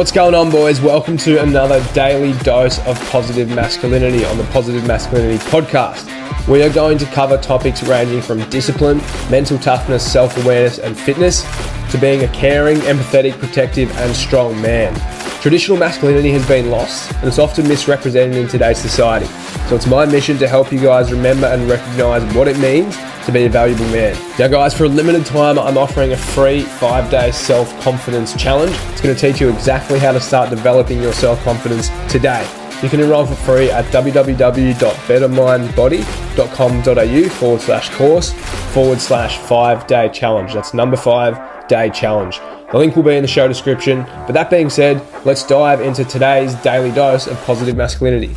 What's going on, boys? Welcome to another daily dose of positive masculinity on the Positive Masculinity Podcast. We are going to cover topics ranging from discipline, mental toughness, self awareness, and fitness to being a caring, empathetic, protective, and strong man. Traditional masculinity has been lost and it's often misrepresented in today's society. So it's my mission to help you guys remember and recognize what it means to be a valuable man. Now, guys, for a limited time, I'm offering a free five day self confidence challenge. It's going to teach you exactly how to start developing your self confidence today. You can enroll for free at www.bettermindbody.com.au forward slash course forward slash five day challenge. That's number five day challenge. The link will be in the show description. But that being said, let's dive into today's daily dose of positive masculinity.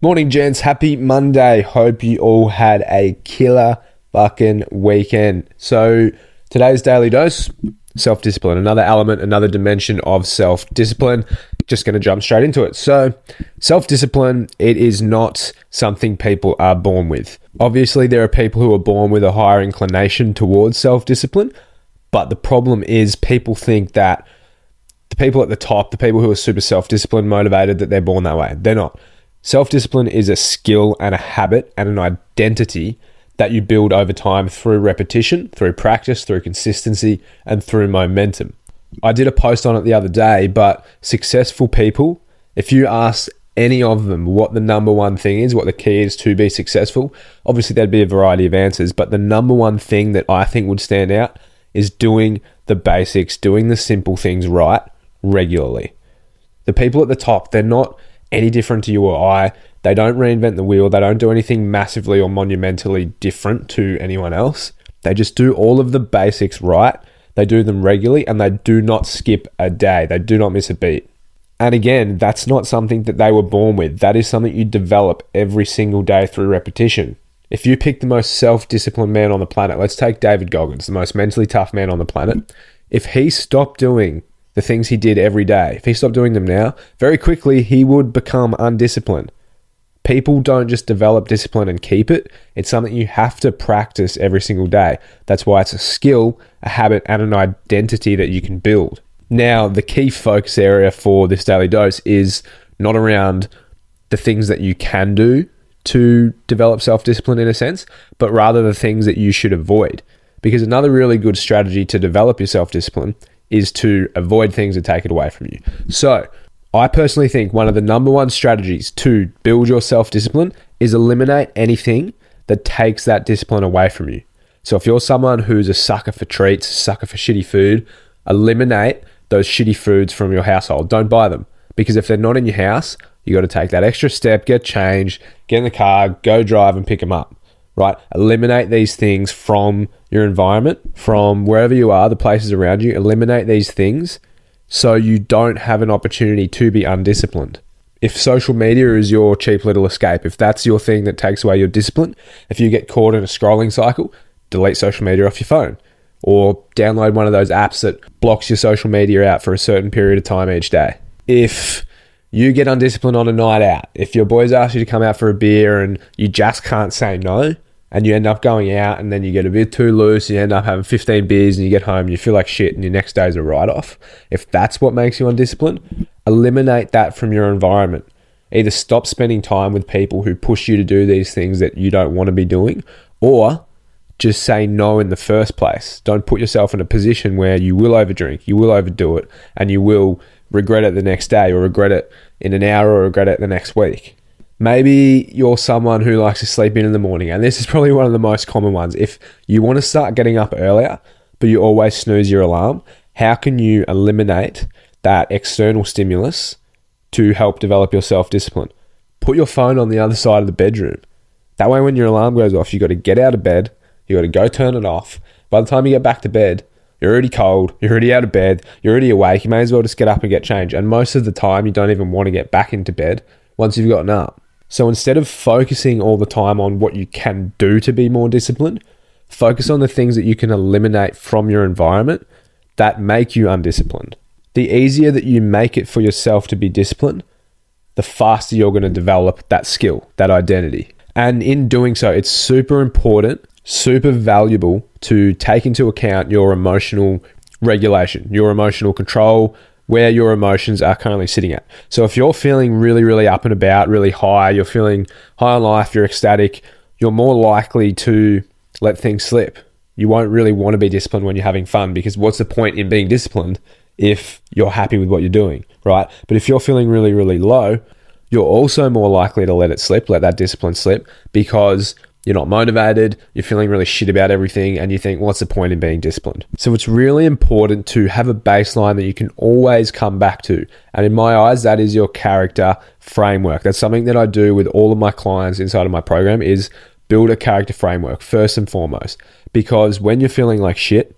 Morning, gents. Happy Monday. Hope you all had a killer fucking weekend. So, today's daily dose self discipline, another element, another dimension of self discipline. Just going to jump straight into it. So, self discipline, it is not something people are born with. Obviously, there are people who are born with a higher inclination towards self discipline, but the problem is people think that the people at the top, the people who are super self disciplined, motivated, that they're born that way. They're not. Self discipline is a skill and a habit and an identity that you build over time through repetition, through practice, through consistency, and through momentum. I did a post on it the other day, but successful people, if you ask any of them what the number one thing is, what the key is to be successful, obviously there'd be a variety of answers, but the number one thing that I think would stand out is doing the basics, doing the simple things right regularly. The people at the top, they're not any different to you or I. They don't reinvent the wheel. They don't do anything massively or monumentally different to anyone else. They just do all of the basics right. They do them regularly and they do not skip a day. They do not miss a beat. And again, that's not something that they were born with. That is something you develop every single day through repetition. If you pick the most self disciplined man on the planet, let's take David Goggins, the most mentally tough man on the planet. If he stopped doing the things he did every day, if he stopped doing them now, very quickly he would become undisciplined. People don't just develop discipline and keep it. It's something you have to practice every single day. That's why it's a skill, a habit, and an identity that you can build. Now, the key focus area for this daily dose is not around the things that you can do to develop self discipline in a sense, but rather the things that you should avoid. Because another really good strategy to develop your self discipline is to avoid things that take it away from you. So, I personally think one of the number one strategies to build your self discipline is eliminate anything that takes that discipline away from you. So, if you're someone who's a sucker for treats, sucker for shitty food, eliminate those shitty foods from your household. Don't buy them because if they're not in your house, you got to take that extra step, get changed, get in the car, go drive and pick them up right? Eliminate these things from your environment, from wherever you are, the places around you. Eliminate these things so you don't have an opportunity to be undisciplined. If social media is your cheap little escape, if that's your thing that takes away your discipline, if you get caught in a scrolling cycle, delete social media off your phone or download one of those apps that blocks your social media out for a certain period of time each day. If you get undisciplined on a night out, if your boys ask you to come out for a beer and you just can't say no, and you end up going out and then you get a bit too loose, you end up having 15 beers and you get home and you feel like shit and your next day is a write off. If that's what makes you undisciplined, eliminate that from your environment. Either stop spending time with people who push you to do these things that you don't want to be doing, or just say no in the first place. Don't put yourself in a position where you will overdrink, you will overdo it, and you will regret it the next day or regret it in an hour or regret it the next week. Maybe you're someone who likes to sleep in in the morning, and this is probably one of the most common ones. If you want to start getting up earlier, but you always snooze your alarm, how can you eliminate that external stimulus to help develop your self discipline? Put your phone on the other side of the bedroom. That way, when your alarm goes off, you got to get out of bed, you got to go turn it off. By the time you get back to bed, you're already cold, you're already out of bed, you're already awake. You may as well just get up and get changed. And most of the time, you don't even want to get back into bed once you've gotten up. So instead of focusing all the time on what you can do to be more disciplined, focus on the things that you can eliminate from your environment that make you undisciplined. The easier that you make it for yourself to be disciplined, the faster you're going to develop that skill, that identity. And in doing so, it's super important, super valuable to take into account your emotional regulation, your emotional control, where your emotions are currently sitting at. So if you're feeling really, really up and about, really high, you're feeling high on life, you're ecstatic, you're more likely to let things slip. You won't really want to be disciplined when you're having fun because what's the point in being disciplined if you're happy with what you're doing, right? But if you're feeling really, really low, you're also more likely to let it slip, let that discipline slip because you're not motivated, you're feeling really shit about everything, and you think, what's the point in being disciplined? So it's really important to have a baseline that you can always come back to. And in my eyes, that is your character framework. That's something that I do with all of my clients inside of my program is build a character framework first and foremost. Because when you're feeling like shit,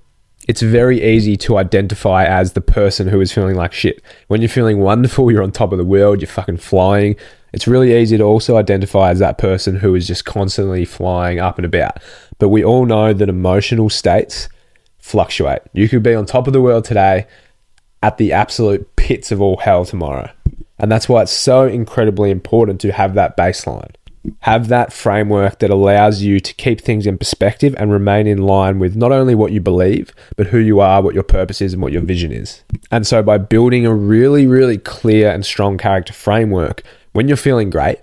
it's very easy to identify as the person who is feeling like shit. When you're feeling wonderful, you're on top of the world, you're fucking flying, it's really easy to also identify as that person who is just constantly flying up and about. But we all know that emotional states fluctuate. You could be on top of the world today at the absolute pits of all hell tomorrow. And that's why it's so incredibly important to have that baseline. Have that framework that allows you to keep things in perspective and remain in line with not only what you believe, but who you are, what your purpose is, and what your vision is. And so, by building a really, really clear and strong character framework, when you're feeling great,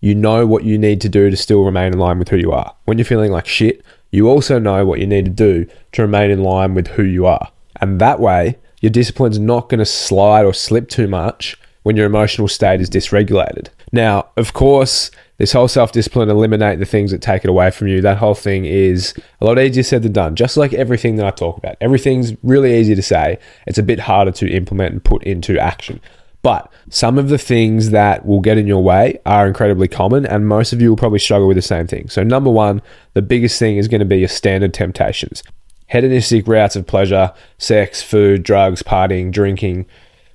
you know what you need to do to still remain in line with who you are. When you're feeling like shit, you also know what you need to do to remain in line with who you are. And that way, your discipline's not going to slide or slip too much when your emotional state is dysregulated. Now, of course, this whole self discipline, eliminate the things that take it away from you. That whole thing is a lot easier said than done, just like everything that I talk about. Everything's really easy to say, it's a bit harder to implement and put into action. But some of the things that will get in your way are incredibly common, and most of you will probably struggle with the same thing. So, number one, the biggest thing is going to be your standard temptations hedonistic routes of pleasure, sex, food, drugs, partying, drinking,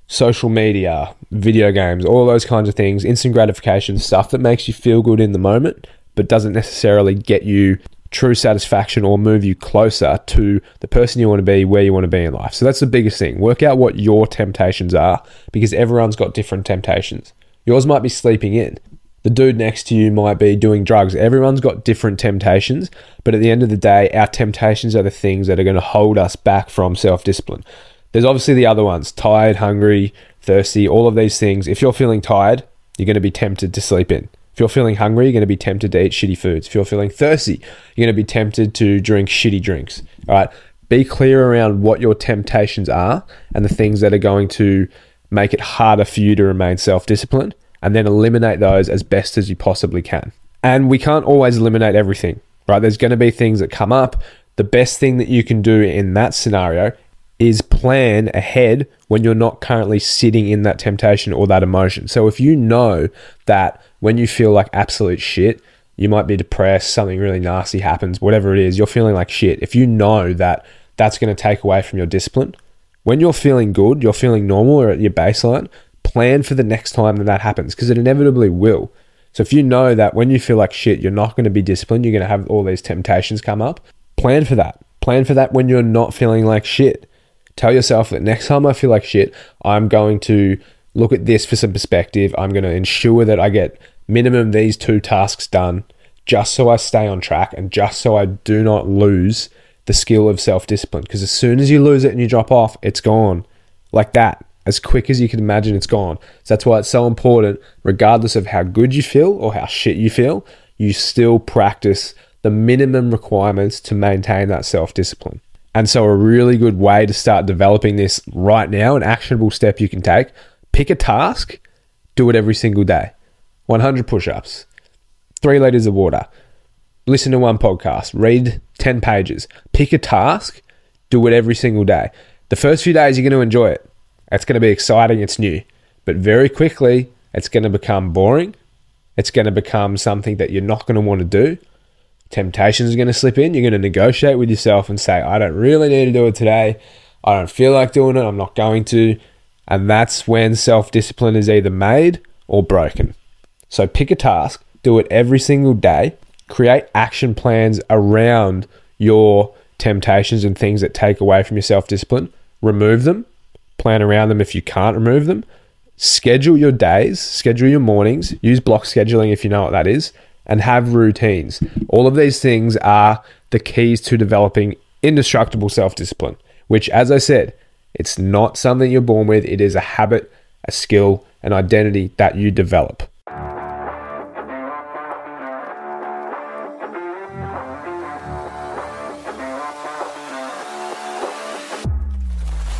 social media, video games, all those kinds of things, instant gratification, stuff that makes you feel good in the moment, but doesn't necessarily get you true satisfaction or move you closer to the person you want to be, where you want to be in life. So that's the biggest thing. Work out what your temptations are because everyone's got different temptations. Yours might be sleeping in. The dude next to you might be doing drugs. Everyone's got different temptations, but at the end of the day, our temptations are the things that are going to hold us back from self discipline. There's obviously the other ones tired, hungry, thirsty, all of these things. If you're feeling tired, you're going to be tempted to sleep in. If you're feeling hungry, you're going to be tempted to eat shitty foods. If you're feeling thirsty, you're going to be tempted to drink shitty drinks. All right. Be clear around what your temptations are and the things that are going to make it harder for you to remain self disciplined, and then eliminate those as best as you possibly can. And we can't always eliminate everything, right? There's going to be things that come up. The best thing that you can do in that scenario is plan ahead when you're not currently sitting in that temptation or that emotion. So if you know that when you feel like absolute shit, you might be depressed, something really nasty happens, whatever it is, you're feeling like shit. If you know that that's going to take away from your discipline, when you're feeling good, you're feeling normal or at your baseline, plan for the next time that that happens because it inevitably will. So if you know that when you feel like shit, you're not going to be disciplined, you're going to have all these temptations come up, plan for that. Plan for that when you're not feeling like shit. Tell yourself that next time I feel like shit, I'm going to look at this for some perspective. I'm going to ensure that I get minimum these two tasks done just so I stay on track and just so I do not lose the skill of self discipline. Because as soon as you lose it and you drop off, it's gone like that. As quick as you can imagine, it's gone. So that's why it's so important, regardless of how good you feel or how shit you feel, you still practice the minimum requirements to maintain that self discipline. And so, a really good way to start developing this right now, an actionable step you can take pick a task, do it every single day. 100 push ups, three liters of water, listen to one podcast, read 10 pages. Pick a task, do it every single day. The first few days, you're going to enjoy it. It's going to be exciting, it's new. But very quickly, it's going to become boring. It's going to become something that you're not going to want to do. Temptations are going to slip in. You're going to negotiate with yourself and say, I don't really need to do it today. I don't feel like doing it. I'm not going to. And that's when self discipline is either made or broken. So pick a task, do it every single day, create action plans around your temptations and things that take away from your self discipline, remove them, plan around them if you can't remove them, schedule your days, schedule your mornings, use block scheduling if you know what that is, and have routines. All of these things are the keys to developing indestructible self discipline, which, as I said, it's not something you're born with, it is a habit, a skill, an identity that you develop.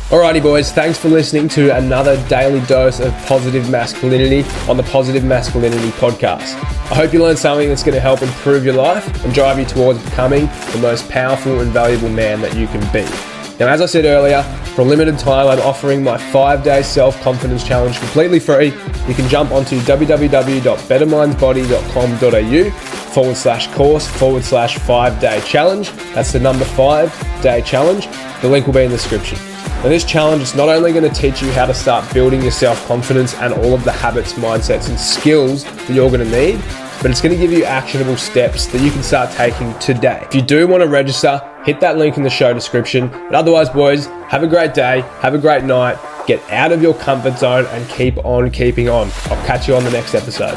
Alrighty, boys, thanks for listening to another daily dose of positive masculinity on the Positive Masculinity Podcast. I hope you learned something that's going to help improve your life and drive you towards becoming the most powerful and valuable man that you can be. Now, as I said earlier, for a limited time, I'm offering my five day self confidence challenge completely free. You can jump onto www.bettermindsbody.com.au forward slash course forward slash five day challenge. That's the number five day challenge. The link will be in the description. Now, this challenge is not only going to teach you how to start building your self confidence and all of the habits, mindsets, and skills that you're going to need, but it's going to give you actionable steps that you can start taking today. If you do want to register, hit that link in the show description. But otherwise, boys, have a great day, have a great night, get out of your comfort zone, and keep on keeping on. I'll catch you on the next episode.